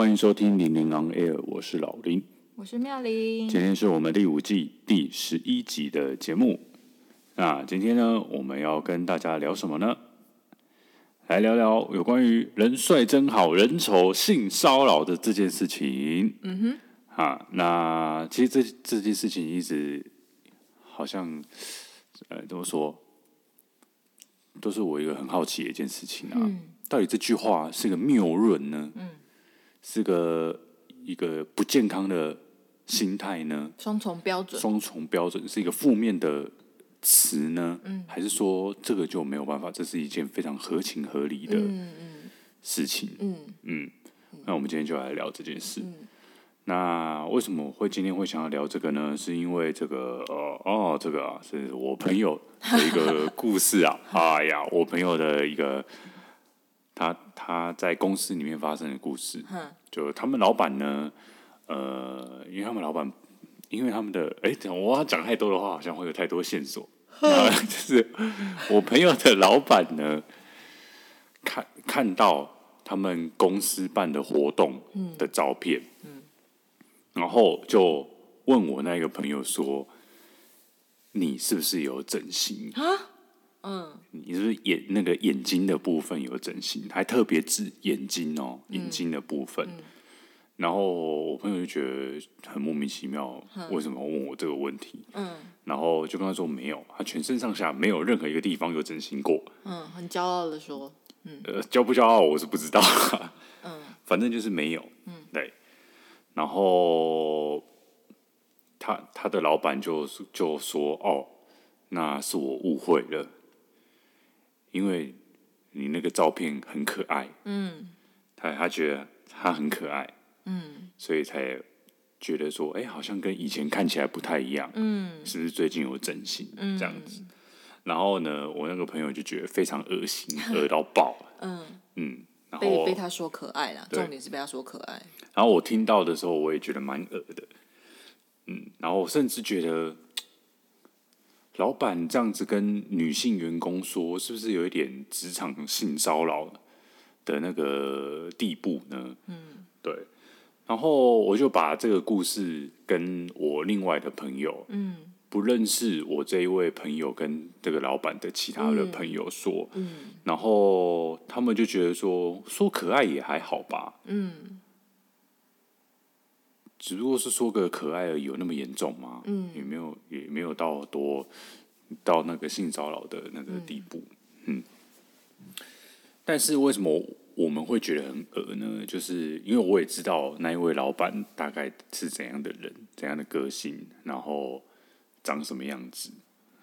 欢迎收听零零 on air，我是老林，我是妙玲。今天是我们第五季第十一集的节目。那今天呢，我们要跟大家聊什么呢？来聊聊有关于人帅真好人丑性骚扰的这件事情。嗯哼，啊，那其实这这件事情一直好像，呃，怎么说，都是我一个很好奇的一件事情啊。嗯、到底这句话是个谬论呢？嗯。是个一个不健康的心态呢？双重标准，双重标准是一个负面的词呢？嗯，还是说这个就没有办法？这是一件非常合情合理的事情。嗯嗯，那我们今天就来聊这件事。嗯、那为什么会今天会想要聊这个呢？是因为这个呃哦，这个啊，是我朋友的一个故事啊。哎呀，我朋友的一个。他他在公司里面发生的故事，就他们老板呢，呃，因为他们老板，因为他们的，哎，我要讲太多的话，好像会有太多线索。就是我朋友的老板呢，看看到他们公司办的活动的照片，嗯。然后就问我那个朋友说：“你是不是有整形？啊？”嗯，你是不是眼那个眼睛的部分有整形？还特别治眼睛哦，眼睛的部分。然后我朋友就觉得很莫名其妙，嗯、为什么问我这个问题？嗯，然后就跟他说没有，他全身上下没有任何一个地方有整形过。嗯，很骄傲的说，嗯，呃，骄不骄傲我是不知道。嗯，反正就是没有。嗯，对。然后他他的老板就就说：“哦，那是我误会了。”因为你那个照片很可爱，嗯，他他觉得他很可爱，嗯，所以才觉得说，哎，好像跟以前看起来不太一样，嗯，是不是最近有整形，嗯，这样子？然后呢，我那个朋友就觉得非常恶心，恶到爆，嗯嗯，然后被被他说可爱了，重点是被他说可爱。然后我听到的时候，我也觉得蛮恶的，嗯，然后我甚至觉得。老板这样子跟女性员工说，是不是有一点职场性骚扰的那个地步呢？嗯，对。然后我就把这个故事跟我另外的朋友，嗯，不认识我这一位朋友跟这个老板的其他的朋友说，嗯，嗯，然后他们就觉得说，说可爱也还好吧，嗯。只不过是说个可爱而已，有那么严重吗？嗯，也没有，也没有到多到那个性骚扰的那个地步。嗯，嗯，但是为什么我们会觉得很恶呢？就是因为我也知道那一位老板大概是怎样的人，怎样的个性，然后长什么样子，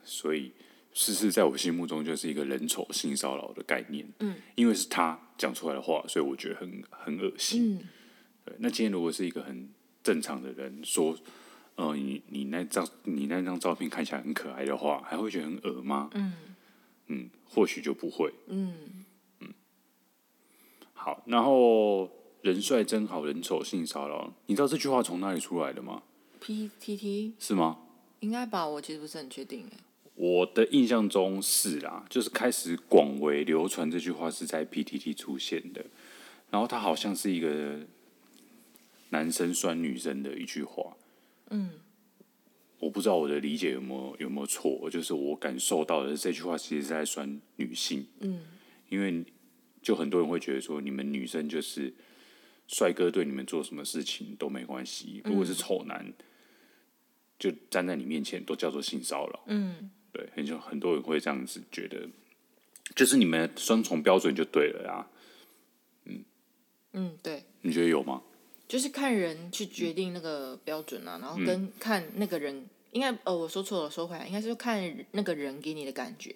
所以事实在我心目中就是一个人丑性骚扰的概念。嗯，因为是他讲出来的话，所以我觉得很很恶心。嗯，对。那今天如果是一个很正常的人说，呃，你你那张你那张照片看起来很可爱的话，还会觉得很恶吗？嗯嗯，或许就不会。嗯嗯，好，然后人帅真好人丑性骚扰，你知道这句话从哪里出来的吗？PTT 是吗？应该吧，我其实不是很确定。我的印象中是啦，就是开始广为流传这句话是在 PTT 出现的，然后它好像是一个。男生酸女生的一句话，嗯，我不知道我的理解有没有有没有错，就是我感受到的这句话其实是在酸女性，嗯，因为就很多人会觉得说，你们女生就是帅哥对你们做什么事情都没关系，如果是丑男，就站在你面前都叫做性骚扰，嗯，对，很就很多人会这样子觉得，就是你们双重标准就对了呀，嗯。嗯，对，你觉得有吗？就是看人去决定那个标准啊，然后跟看那个人，应该哦，我说错了，说回来，应该是看那个人给你的感觉，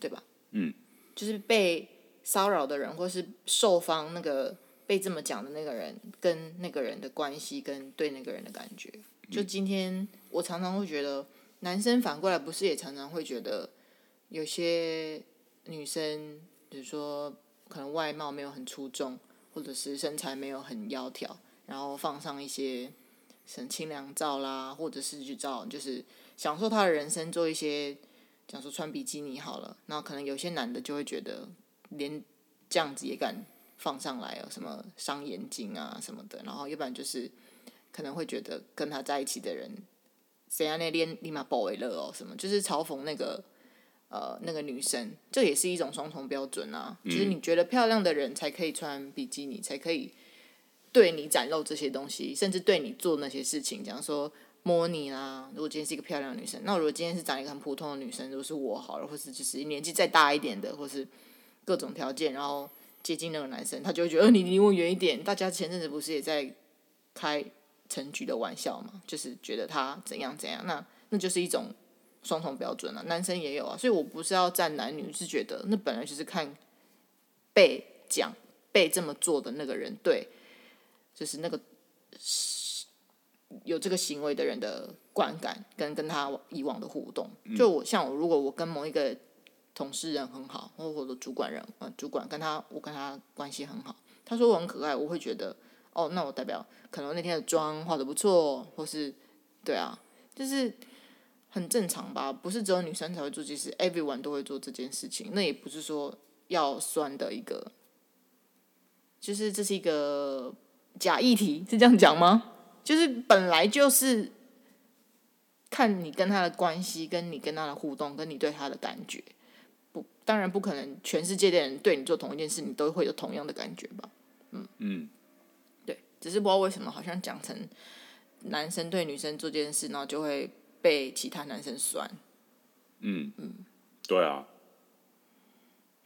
对吧？嗯，就是被骚扰的人，或是受方那个被这么讲的那个人，跟那个人的关系，跟对那个人的感觉。就今天，我常常会觉得，男生反过来不是也常常会觉得，有些女生，比如说可能外貌没有很出众。或者是身材没有很窈窕，然后放上一些什清凉照啦，或者是去照，就是享受他的人生，做一些，讲说穿比基尼好了，然后可能有些男的就会觉得，连这样子也敢放上来啊，什么伤眼睛啊什么的，然后要不然就是可能会觉得跟他在一起的人，谁啊那练立马保为乐哦，什么就是嘲讽那个呃那个女生，这也是一种双重标准啊，嗯、就是你觉得漂亮的人才可以穿比基尼，才可以对你展露这些东西，甚至对你做那些事情，假如说摸你啦。如果今天是一个漂亮的女生，那如果今天是长一个很普通的女生，如果是我好了，或是就是年纪再大一点的，或是各种条件，然后。接近那个男生，他就会觉得，呃，你离我远一点。大家前阵子不是也在开陈菊的玩笑嘛？就是觉得他怎样怎样，那那就是一种双重标准了。男生也有啊，所以我不是要站男女，是觉得那本来就是看被讲、被这么做的那个人对，就是那个有这个行为的人的观感跟跟他以往的互动。就我像我，如果我跟某一个。同事人很好，或或者主管人，呃，主管跟他，我跟他关系很好。他说我很可爱，我会觉得，哦，那我代表可能那天的妆化的不错，或是，对啊，就是很正常吧？不是只有女生才会做，其实 everyone 都会做这件事情。那也不是说要酸的一个，就是这是一个假议题，是这样讲吗？就是本来就是看你跟他的关系，跟你跟他的互动，跟你对他的感觉。不当然不可能，全世界的人对你做同一件事，你都会有同样的感觉吧？嗯嗯，对，只是不知道为什么，好像讲成男生对女生做这件事，然后就会被其他男生酸。嗯嗯，对啊。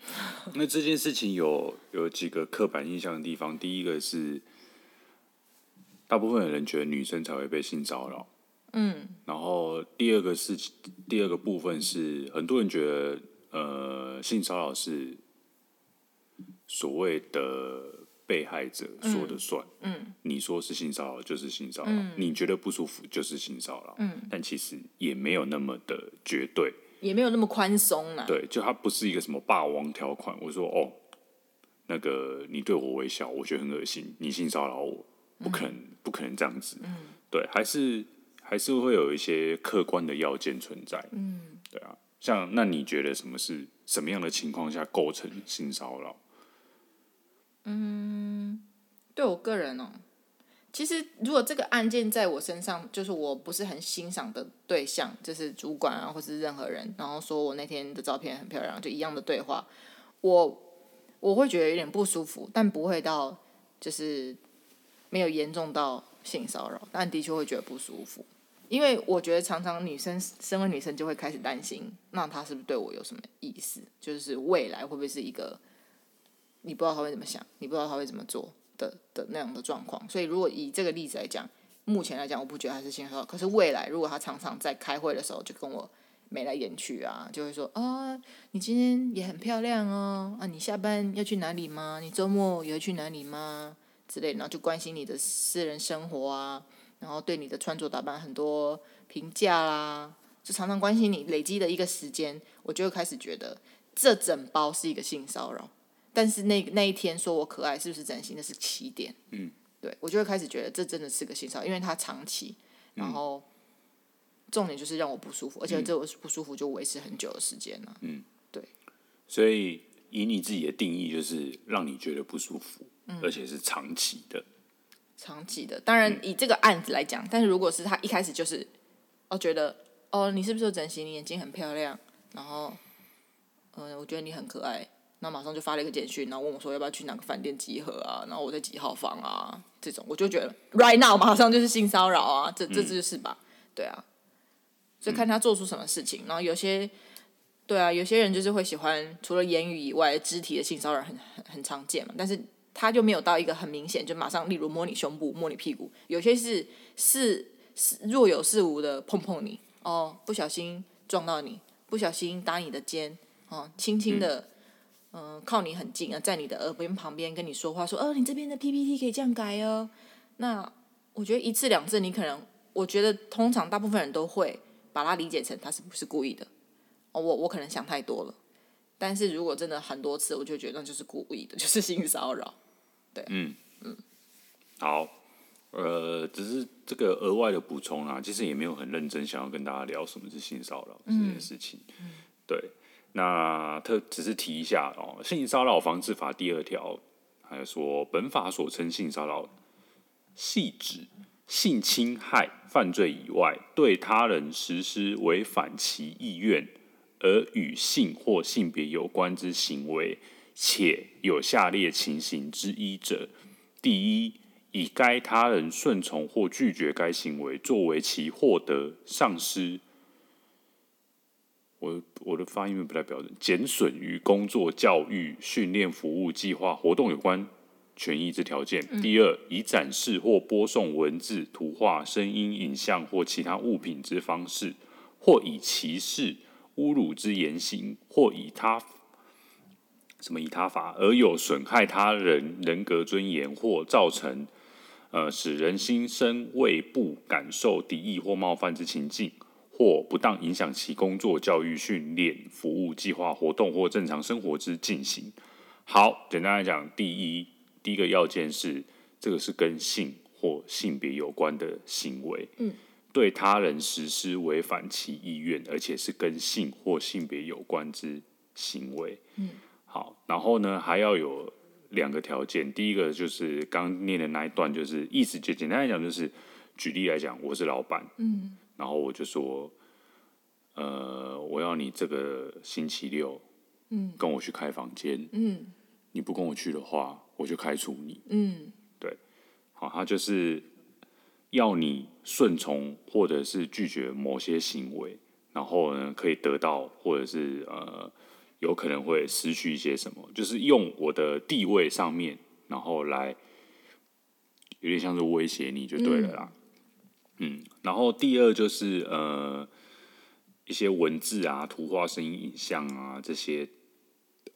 那这件事情有有几个刻板印象的地方，第一个是大部分的人觉得女生才会被性骚扰。嗯，然后第二个是第二个部分是很多人觉得。呃，性骚扰是所谓的被害者说的算。嗯，嗯，你说是性骚扰就是性骚扰，嗯，你觉得不舒服就是性骚扰。嗯，但其实也没有那么的绝对，也没有那么宽松啦。对，就它不是一个什么霸王条款。我说哦，那个你对我微笑，我觉得很恶心，你性骚扰我，不可能，嗯，不可能这样子。嗯，对，还是还是会有一些客观的要件存在。嗯，对啊。像那你觉得什么是什么样的情况下构成性骚扰？嗯，对我个人哦，其实如果这个案件在我身上，就是我不是很欣赏的对象，就是主管啊，或是任何人，然后说我那天的照片很漂亮，就一样的对话，我我会觉得有点不舒服，但不会到就是没有严重到性骚扰，但的确会觉得不舒服。因为我觉得常常女生身为女生就会开始担心，那他是不是对我有什么意思？就是未来会不会是一个你不知道他会怎么想，你不知道他会怎么做的的那样的状况。所以如果以这个例子来讲，目前来讲我不觉得他是性骚扰。可是未来如果他常常在开会的时候就跟我眉来眼去啊，就会说啊，你今天也很漂亮哦，啊，你下班要去哪里吗？你周末也会去哪里吗？之类，然后就关心你的私人生活啊。然后对你的穿着打扮很多评价啦，就常常关心你，累积的一个时间，我就会开始觉得这整包是一个性骚扰。但是那那一天说我可爱，是不是整形？那是起点。嗯，对，我就会开始觉得这真的是个性骚扰，因为它长期，然后重点就是让我不舒服，而且这我不舒服就维持很久的时间了。嗯，对。所以以你自己的定义，就是让你觉得不舒服，嗯，而且是长期的。长期的，当然以这个案子来讲，嗯、但是如果是他一开始就是，哦，觉得哦，你是不是有整形？你眼睛很漂亮，然后，嗯、呃，我觉得你很可爱，那马上就发了一个简讯，然后问我说要不要去哪个饭店集合啊？然后我在几号房啊？这种我就觉得 right now 马上就是性骚扰啊，这这这就是吧？嗯、对啊，所以看他做出什么事情，然后有些，对啊，有些人就是会喜欢除了言语以外，肢体的性骚扰很很很常见嘛，但是。他就没有到一个很明显，就马上，例如摸你胸部、摸你屁股，有些是是是若有似无的碰碰你，哦，不小心撞到你，不小心搭你的肩，哦，轻轻的，嗯、呃，靠你很近啊，在你的耳边旁边跟你说话，说，呃，你这边的 PPT 可以这样改哦。那我觉得一次两次，你可能，我觉得通常大部分人都会把它理解成他是不是故意的，哦，我我可能想太多了。但是如果真的很多次，我就觉得那就是故意的，就是性骚扰。对，嗯嗯，好，呃，只是这个额外的补充啊，其实也没有很认真想要跟大家聊什么是性骚扰这件事情。嗯，对，那特只是提一下哦，《性骚扰防治法》第二条还有说本法所称性骚扰，系指性侵害犯罪以外，对他人实施违反其意愿而与性或性别有关之行为，且有下列情形之一者：第一，以该他人顺从或拒绝该行为作为其获得丧失，我我的发音不太标准，减损与工作、教育、训练、服务、计划、活动有关权益之条件。第二，以展示或播送文字、图画、声音、影像或其他物品之方式，或以歧视、侮辱之言行，或以他。什么以他法而有损害他人人格尊严，或造成呃使人心生畏怖、感受敌意或冒犯之情境，或不当影响其工作、教育、训练、服务、计划、活动或正常生活之进行。好，简单来讲，第一第一个要件是这个是跟性或性别有关的行为，嗯，对他人实施违反其意愿，而且是跟性或性别有关之行为，嗯。好，然后呢，还要有两个条件。第一个就是刚念的那一段，就是意思就简单来讲，就是举例来讲，我是老板，嗯，然后我就说，呃，我要你这个星期六，嗯，跟我去开房间，嗯，你不跟我去的话，我就开除你，嗯，对，好，他就是要你顺从或者是拒绝某些行为，然后呢，可以得到或者是呃。有可能会失去一些什么，就是用我的地位上面，然后来有点像是威胁你就对了啦。嗯，嗯，然后第二就是呃一些文字啊、图画、声音、影像啊这些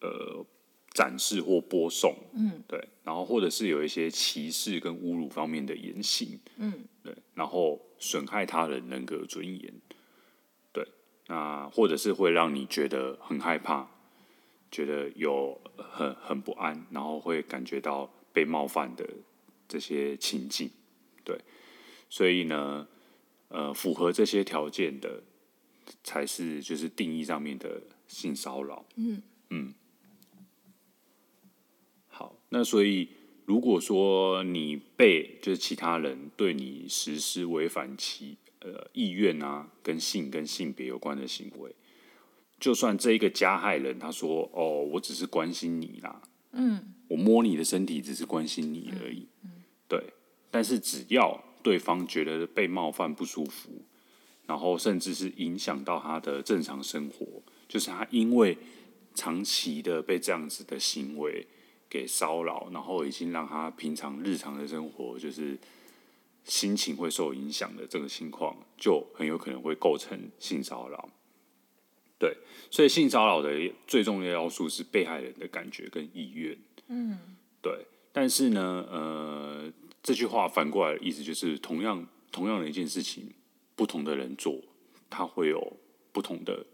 呃展示或播送，嗯，对，然后或者是有一些歧视跟侮辱方面的言行，嗯，对，然后损害他人人格尊严，对，那或者是会让你觉得很害怕。觉得有很很不安，然后会感觉到被冒犯的这些情境，对，所以呢，呃，符合这些条件的才是就是定义上面的性骚扰。嗯嗯。好，那所以如果说你被就是其他人对你实施违反其呃意愿啊，跟性跟性别有关的行为。就算这一个加害人他说：“哦，我只是关心你啦，嗯，我摸你的身体只是关心你而已，嗯嗯、对。但是只要对方觉得被冒犯不舒服，然后甚至是影响到他的正常生活，就是他因为长期的被这样子的行为给骚扰，然后已经让他平常日常的生活就是心情会受影响的这个情况，就很有可能会构成性骚扰。”对，所以性骚扰的最重要要素是被害人的感觉跟意愿。嗯，对。但是呢，呃，这句话反过来的意思就是，同样同样的一件事情，不同的人做，他会有不同的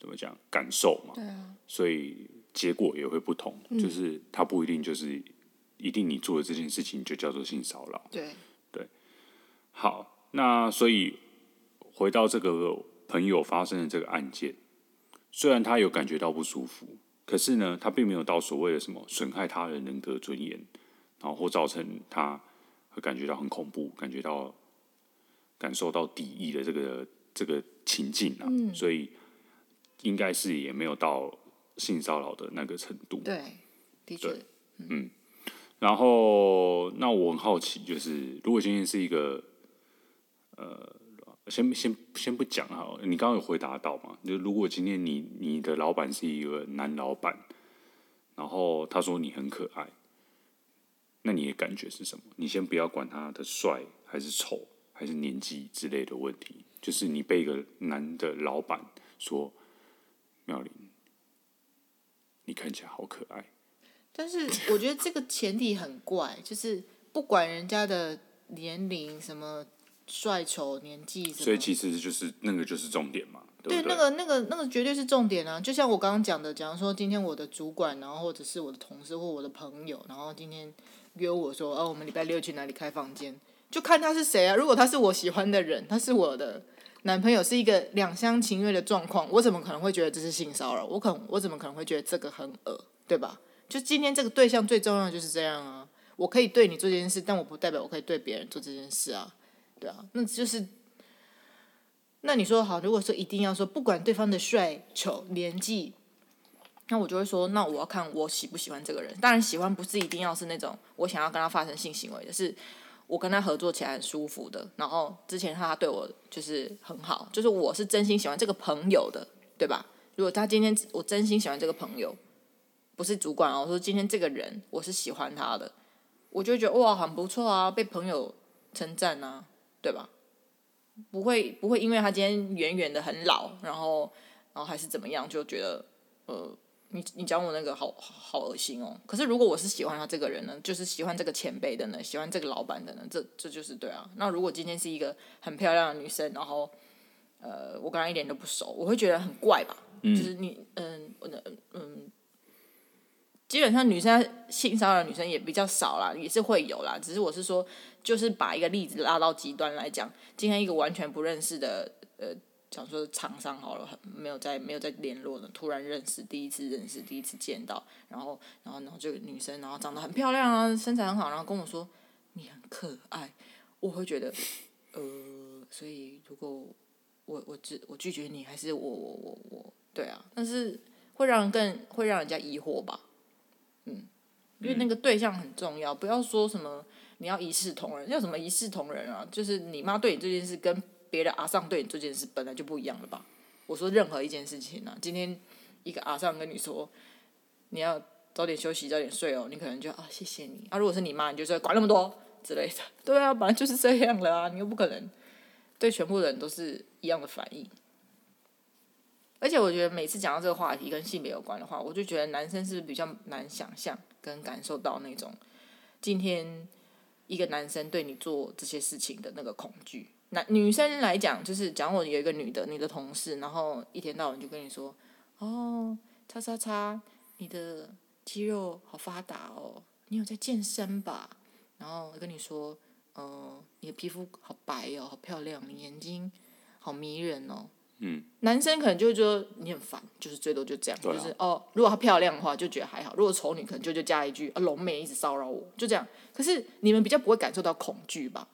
怎么讲感受嘛？对啊。所以结果也会不同，嗯，就是他不一定就是一定你做的这件事情就叫做性骚扰。对对。好，那所以回到这个。朋友发生的这个案件，虽然他有感觉到不舒服，可是呢，他并没有到所谓的什么损害他人人格尊严，然后或造成他会感觉到很恐怖，感觉到感受到敌意的这个这个情境啊，嗯、所以应该是也没有到性骚扰的那个程度。对，的确，嗯。然后，那我很好奇，就是如果今天是一个呃。先先先不讲哈，你刚刚有回答到嘛？就如果今天你你的老板是一个男老板，然后他说你很可爱，那你的感觉是什么？你先不要管他的帅还是丑还是年纪之类的问题，就是你被一个男的老板说，妙玲，你看起来好可爱。但是我觉得这个前提很怪，就是不管人家的年龄什么。帅丑年纪，所以其实就是那个就是重点嘛。对，对，那个那个那个绝对是重点啊！就像我刚刚讲的，假如说今天我的主管，然后或者是我的同事或我的朋友，然后今天约我说，哦，我们礼拜六去哪里开房间？就看他是谁啊。如果他是我喜欢的人，他是我的男朋友，是一个两厢情愿的状况，我怎么可能会觉得这是性骚扰？我可我怎么可能会觉得这个很恶，对吧？就今天这个对象最重要就是这样啊。我可以对你做这件事，但我不代表我可以对别人做这件事啊。对啊，那就是。那你说好，如果说一定要说，不管对方的帅丑年纪，那我就会说，那我要看我喜不喜欢这个人。当然，喜欢不是一定要是那种我想要跟他发生性行为的，是我跟他合作起来很舒服的。然后之前他对我就是很好，就是我是真心喜欢这个朋友的，对吧？如果他今天我真心喜欢这个朋友，不是主管哦，我说今天这个人我是喜欢他的，我就觉得哇，很不错啊，被朋友称赞啊，对吧？不会不会，因为他今天远远的很老，然后然后还是怎么样，就觉得呃，你你讲我那个好好恶心哦。可是如果我是喜欢他这个人呢，就是喜欢这个前辈的呢，喜欢这个老板的呢，这这就是对啊。那如果今天是一个很漂亮的女生，然后呃，我跟她一点都不熟，我会觉得很怪吧？嗯、就是你嗯嗯嗯，基本上女生性骚扰女生也比较少啦，也是会有啦，只是我是说。就是把一个例子拉到极端来讲，今天一个完全不认识的，呃，讲说厂商好了，很没有再没有再联络了，突然认识，第一次认识，第一次见到，然后，然后，然后这个女生，然后长得很漂亮啊，身材很好，然后跟我说你很可爱，我会觉得，呃，所以如果我我拒我拒绝你，还是我我我我，对啊，但是会让人更会让人家疑惑吧，嗯，因为那个对象很重要，不要说什么。你要一视同仁，要什么一视同仁啊？就是你妈对你这件事，跟别的阿尚对你这件事本来就不一样了吧？我说任何一件事情啊，今天一个阿尚跟你说，你要早点休息，早点睡哦，你可能就啊谢谢你啊。如果是你妈，你就说管那么多之类的。对啊，本来就是这样了啊，你又不可能对全部人都是一样的反应。而且我觉得每次讲到这个话题跟性别有关的话，我就觉得男生是比较难想象跟感受到那种今天。一个男生对你做这些事情的那个恐惧，男女生来讲，就是假如我有一个女的，你的同事，然后一天到晚就跟你说，哦，叉叉叉，你的肌肉好发达哦，你有在健身吧？然后跟你说，呃，你的皮肤好白哦，好漂亮，你眼睛好迷人哦。嗯，男生可能就会觉得你很烦，就是最多就这样，啊、就是哦，如果她漂亮的话就觉得还好，如果丑女可能就就加一句啊，龙妹一直骚扰我，就这样。可是你们比较不会感受到恐惧吧？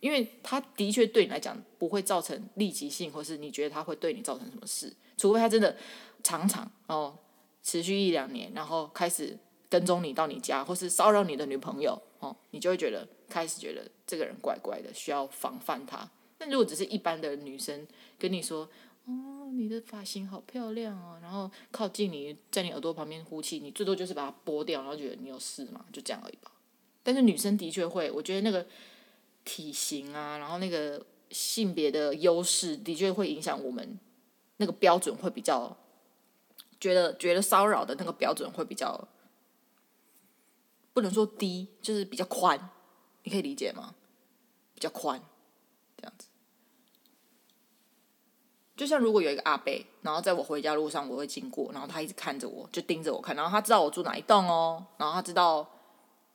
因为他的确对你来讲不会造成立即性，或是你觉得他会对你造成什么事，除非他真的常常哦持续一两年，然后开始跟踪你到你家，或是骚扰你的女朋友哦，你就会觉得开始觉得这个人怪怪的，需要防范他。但如果只是一般的女生跟你说，哦，你的发型好漂亮哦，然后靠近你，在你耳朵旁边呼气，你最多就是把它拨掉，然后觉得你有事嘛，就这样而已吧。但是女生的确会，我觉得那个体型啊，然后那个性别的优势，的确会影响我们那个标准会比较，觉得觉得骚扰的那个标准会比较，不能说低，就是比较宽，你可以理解吗？比较宽，这样子。就像如果有一个阿伯，然后在我回家路上我会经过，然后他一直看着我，就盯着我看，然后他知道我住哪一栋哦，然后他知道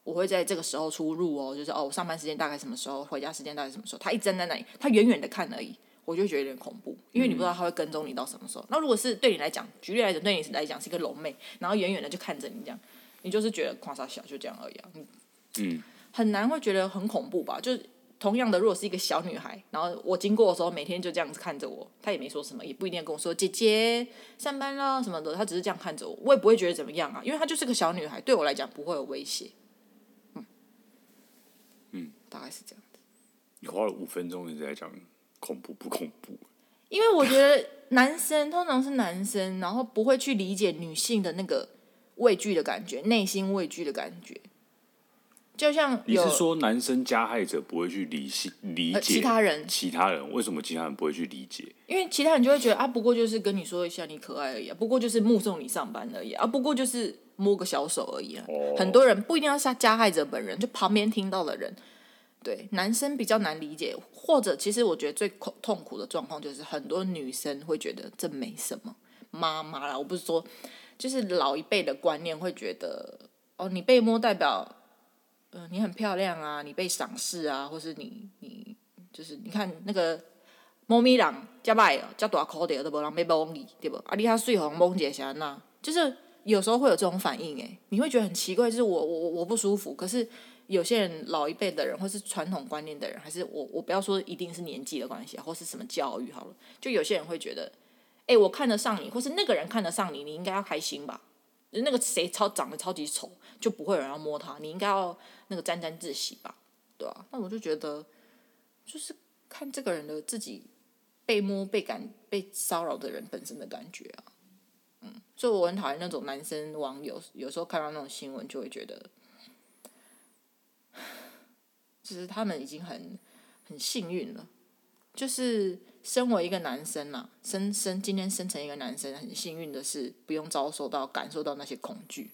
我会在这个时候出入哦，就是哦，我上班时间大概什么时候，回家时间大概什么时候，他一站在那里，他远远的看而已，我就觉得有点恐怖，因为你不知道他会跟踪你到什么时候。嗯、那如果是对你来讲，举例来讲，对你来讲是一个龙妹，然后远远的就看着你这样，你就是觉得夸啥小就这样而已啊，嗯，很难会觉得很恐怖吧？就是。同样的，如果是一个小女孩，然后我经过的时候，每天就这样子看着我，她也没说什么，也不一定跟我说姐姐上班了什么的，她只是这样看着我，我也不会觉得怎么样啊，因为她就是个小女孩，对我来讲不会有威胁。大概是这样子。你花了五分钟一直在讲恐怖不恐怖？因为我觉得男生通常是男生，然后不会去理解女性的那个畏惧的感觉，内心畏惧的感觉。就像你是说男生加害者不会去理性理解其他人，其他人为什么其他人不会去理解？因为其他人就会觉得啊，不过就是跟你说一下你可爱而已啊，不过就是目送你上班而已啊，不过就是摸个小手而已啊。Oh. 很多人不一定要是加害者本人，就旁边听到的人，对男生比较难理解，或者其实我觉得最痛痛苦的状况就是很多女生会觉得这没什么，妈妈啦，我不是说，就是老一辈的观念会觉得哦，你被摸代表。嗯、你很漂亮啊，你被赏识啊，或是你你就是你看那个猫咪狼加拜哦，加大口的都无人被摸你，对不？啊，你较水红摸姐啥呐？就是有时候会有这种反应，哎，你会觉得很奇怪，就是我我我不舒服，可是有些人老一辈的人，或是传统观念的人，还是我我不要说一定是年纪的关系，或是什么教育好了，就有些人会觉得，哎，我看得上你，或是那个人看得上你，你应该要开心吧？那个谁超长得超级丑，就不会有人要摸他，你应该要那个沾沾自喜吧？对啊，那我就觉得，就是看这个人的自己被摸、被感、被骚扰的人本身的感觉啊。嗯，所以我很讨厌那种男生网友，有时候看到那种新闻就会觉得，其实他们已经很很幸运了，就是身为一个男生嘛，生生今天生成一个男生，很幸运的是不用遭受到、感受到那些恐惧。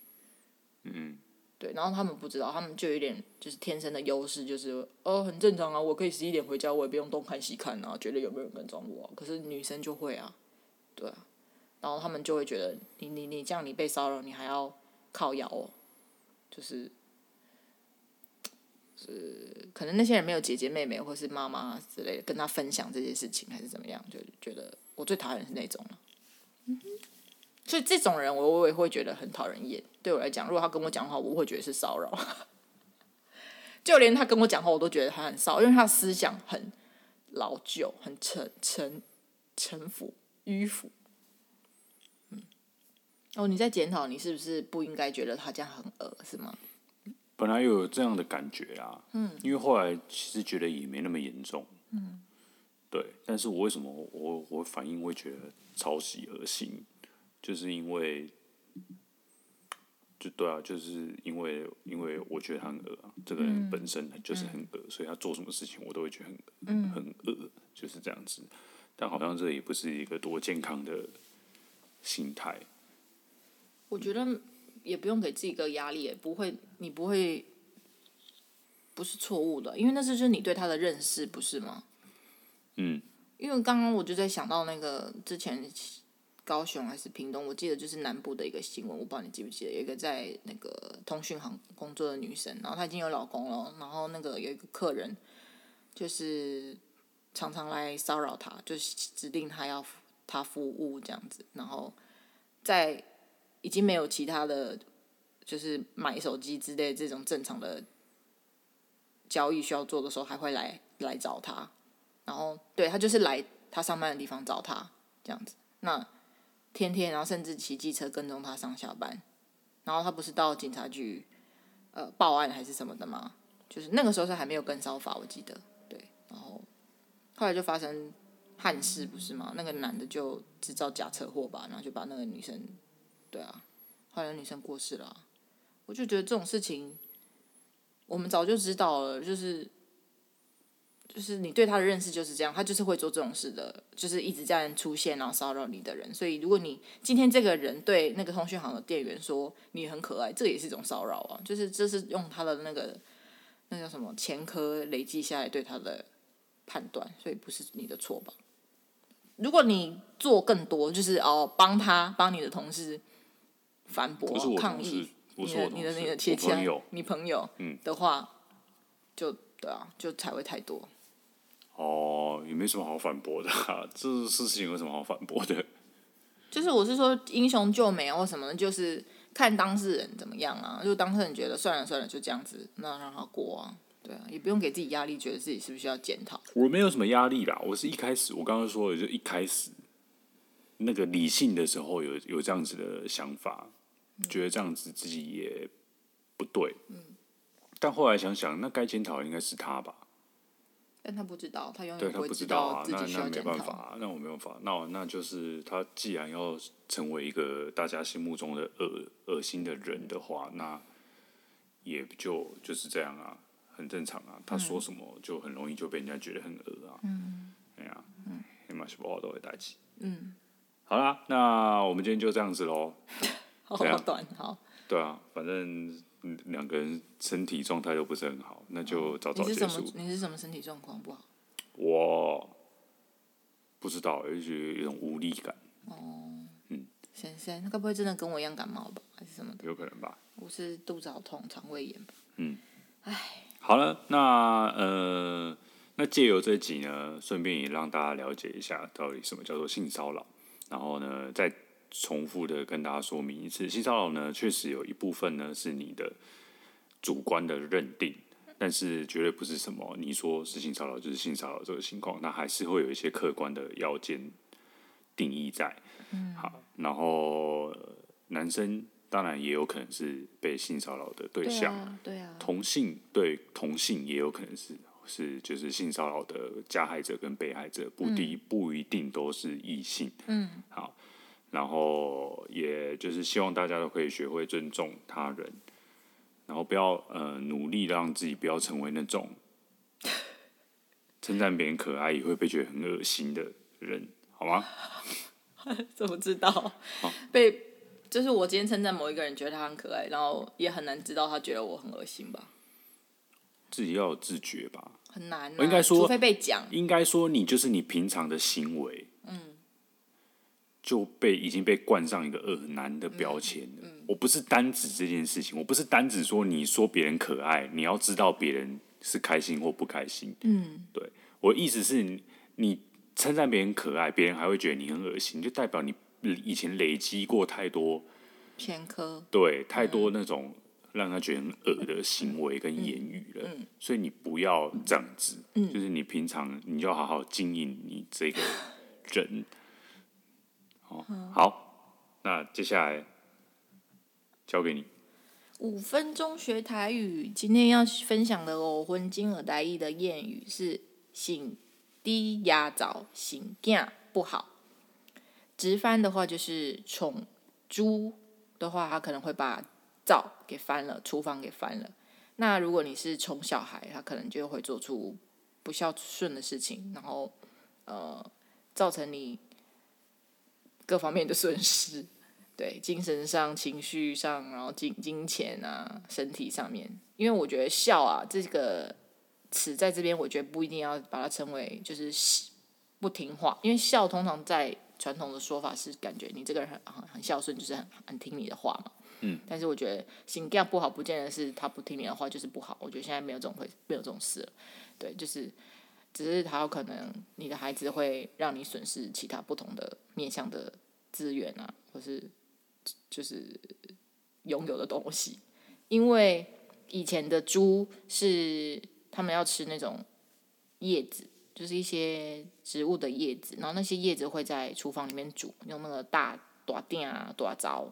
嗯，对，然后他们不知道，他们就有点就是天生的优势，就是哦，很正常啊，我可以十一点回家，我也不用东看西看啊，觉得有没有人跟踪我啊？可是女生就会啊，对啊。然后他们就会觉得你你你这样你被骚扰，你还要靠咬哦，就是，是可能那些人没有姐姐妹妹或是妈妈之类的跟他分享这些事情，还是怎么样，就觉得我最讨厌是那种了。嗯哼，所以这种人我我也会觉得很讨人厌。对我来讲，如果他跟我讲话，我会觉得是骚扰。就连他跟我讲话，我都觉得他很骚，因为他的思想很老旧，很沉沉沉浮迂腐。嗯哦，你在检讨你是不是不应该觉得他这样很恶，是吗？本来有这样的感觉啊，嗯，因为后来其实觉得也没那么严重，嗯，对。但是我为什么我我反应会觉得抄袭恶心，就是因为，就对啊，就是因为因为我觉得他很恶啊，这个人本身就是很恶，嗯，所以他做什么事情我都会觉得很嗯很恶，就是这样子。但好像这也不是一个多健康的心态。我觉得也不用给自己一个压力，也不会，你不会，不是错误的，因为那是就是你对他的认识，不是吗？嗯。因为刚刚我就在想到那个之前高雄还是屏东，我记得就是南部的一个新闻，我不知道你记不记得，有一个在那个通讯行工作的女生，然后她已经有老公了，然后那个有一个客人，就是常常来骚扰她，就是指定她要她服务这样子，然后在。已经没有其他的，就是买手机之类这种正常的交易需要做的时候，还会来来找他，然后对他就是来他上班的地方找他这样子。那天天，然后甚至骑机车跟踪他上下班，然后他不是到警察局呃报案还是什么的吗？就是那个时候是还没有跟骚法，我记得对，然后后来就发生憾事不是吗？那个男的就制造假车祸吧，然后就把那个女生。对啊，后来女生过世了，我就觉得这种事情，我们早就知道了，就是，就是你对他的认识就是这样，他就是会做这种事的，就是一直这样出现然后骚扰你的人。所以如果你今天这个人对那个通讯行的店员说你很可爱，这也是一种骚扰啊，就是这是用他的那个那叫什么前科累积下来对他的判断，所以不是你的错吧？如果你做更多，就是哦帮他帮你的同事。反驳、抗议，你的、你的、你的切枪，你朋友的话，嗯、就对啊，就才会太多。哦，也没什么好反驳的、啊，这事情有什么好反驳的？就是我是说英雄救美啊，或什么的，就是看当事人怎么样啊。就当事人觉得算了算了，就这样子，那让他过啊。对啊，也不用给自己压力，觉得自己是不是要检讨。我没有什么压力啦，我是一开始我刚刚说的，就一开始那个理性的时候有有这样子的想法。觉得这样子自己也不对，嗯，但后来想想，那该检讨的应该是他吧？但他不知道，他永远不知道啊，那那没办法，那我没办法，那我那就是他既然要成为一个大家心目中的恶恶心的人的话，那也就就是这样啊，很正常啊。他说什么就很容易就被人家觉得很恶啊，嗯，哎呀，嗯，起码是不好都会带起，嗯，好啦，那我们今天就这样子喽。好短，好。对啊，反正两个人身体状态都不是很好，那就早早结束。你是什么？你是什么身体状况不好？我不知道，有觉得有一种无力感。哦。嗯。先生，他该不会真的跟我一样感冒吧？还是什么的？有可能吧。我是肚子好痛，肠胃炎吧。嗯。唉。好了，那呃，那借由这集呢，顺便也让大家了解一下，到底什么叫做性骚扰，然后呢，在。重复的跟大家说明一次，性骚扰呢，确实有一部分呢是你的主观的认定，但是绝对不是什么你说是性骚扰就是性骚扰这个情况，那还是会有一些客观的要件定义在。嗯，好，然后男生当然也有可能是被性骚扰的对象，对啊，同性对同性也有可能是是就是性骚扰的加害者跟被害者，不一不一定都是异性。嗯，好。然后，也就是希望大家都可以学会尊重他人，然后不要呃努力让自己不要成为那种 称赞别人可爱也会被觉得很恶心的人，好吗？怎么知道？啊、被就是我今天称赞某一个人，觉得他很可爱，然后也很难知道他觉得我很恶心吧？自己要有自觉吧？很难、啊，我应该说，除非被讲，应该说你就是你平常的行为。就被已经被冠上一个恶男的标签了。嗯嗯、我不是单指这件事情，我不是单指说你说别人可爱，你要知道别人是开心或不开心。嗯，对，我的意思是你，称赞别人可爱，别人还会觉得你很恶心，就代表你以前累积过太多偏科，对，太多那种让他觉得很恶的行为跟言语了。嗯嗯、所以你不要这样子，嗯、就是你平常你就好好经营你这个人。哦，好，那接下来交给你。五分钟学台语，今天要分享的哦，婚金耳台语的谚语是“醒低压早，醒囝不好”。直翻的话就是“宠猪”的话，他可能会把灶给翻了，厨房给翻了。那如果你是宠小孩，他可能就会做出不孝顺的事情，然后呃，造成你。各方面的损失，对，精神上、情绪上，然后金金钱啊，身体上面。因为我觉得“孝”啊这个词在这边，我觉得不一定要把它称为就是不听话，因为孝通常在传统的说法是感觉你这个人很很孝顺，就是很很听你的话嘛。嗯。但是我觉得性格不好，不见得是他不听你的话就是不好。我觉得现在没有这种会没有这种事了，对，就是只是他有可能你的孩子会让你损失其他不同的面向的。资源啊，或是就是拥有的东西，因为以前的猪是他们要吃那种叶子，就是一些植物的叶子，然后那些叶子会在厨房里面煮，用那个大大鼎啊、大灶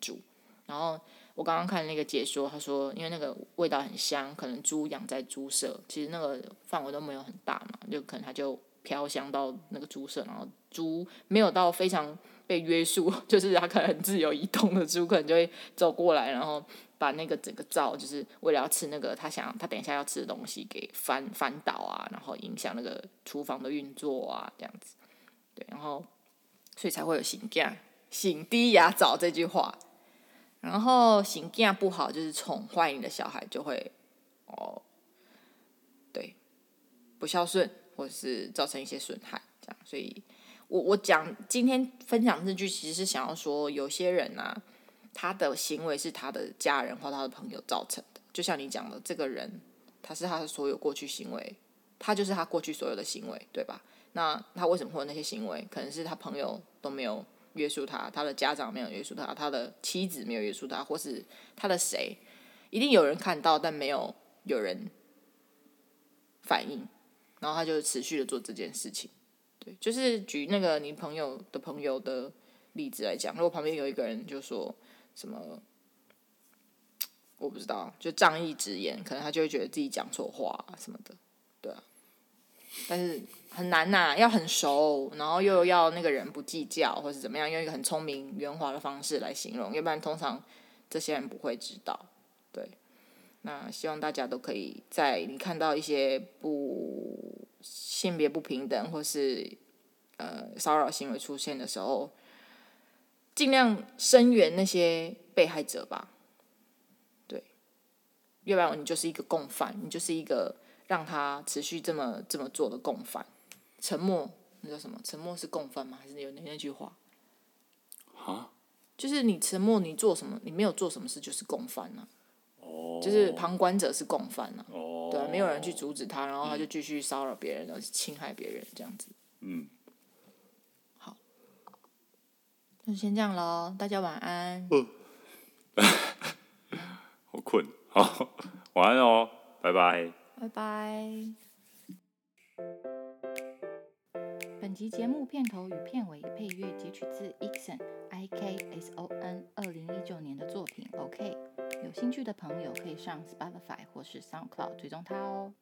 煮。然后我刚刚看那个解说，他说因为那个味道很香，可能猪养在猪舍，其实那个范围都没有很大嘛，就可能它就飘香到那个猪舍，然后猪没有到非常。被约束，就是它可能自由移动的猪，可能就会走过来，然后把那个整个灶，就是为了要吃那个他想他等一下要吃的东西给翻翻倒啊，然后影响那个厨房的运作啊，这样子。对，然后所以才会有“性囝性低牙早”这句话。然后“性囝不好”就是宠坏你的小孩就会哦，对，不孝顺或者是造成一些损害，这样，所以。我我讲今天分享这句，其实是想要说，有些人啊，他的行为是他的家人或他的朋友造成的。就像你讲的，这个人他是他的所有过去行为，他就是他过去所有的行为，对吧？那他为什么会有那些行为？可能是他朋友都没有约束他，他的家长没有约束他，他的妻子没有约束他，或是他的谁，一定有人看到，但没有有人反应，然后他就持续的做这件事情。对，就是举那个你朋友的朋友的例子来讲，如果旁边有一个人就说什么，我不知道，就仗义执言，可能他就会觉得自己讲错话什么的，对啊。但是很难呐、要很熟，然后又要那个人不计较，或是怎么样，用一个很聪明圆滑的方式来形容，要不然通常这些人不会知道。对，那希望大家都可以在你看到一些不。性别不平等或是呃骚扰行为出现的时候，尽量声援那些被害者吧。对，要不然你就是一个共犯，你就是一个让他持续这么这么做的共犯。沉默，那叫什么？沉默是共犯吗？还是有那那句话？哈？就是你沉默，你做什么？你没有做什么事，就是共犯呢、啊？哦。就是旁观者是共犯呢、啊。哦。对啊，没有人去阻止他，然后他就继续骚扰别人，然后侵害别人这样子。嗯，好，那就先这样喽，大家晚安。好困，好，晚安哦，拜拜。拜拜。本集节目片头与片尾配乐截取自 Ikson I K S O N 二零一九年的作品。OK，有兴趣的朋友可以上 Spotify 或是 SoundCloud 追踪他哦。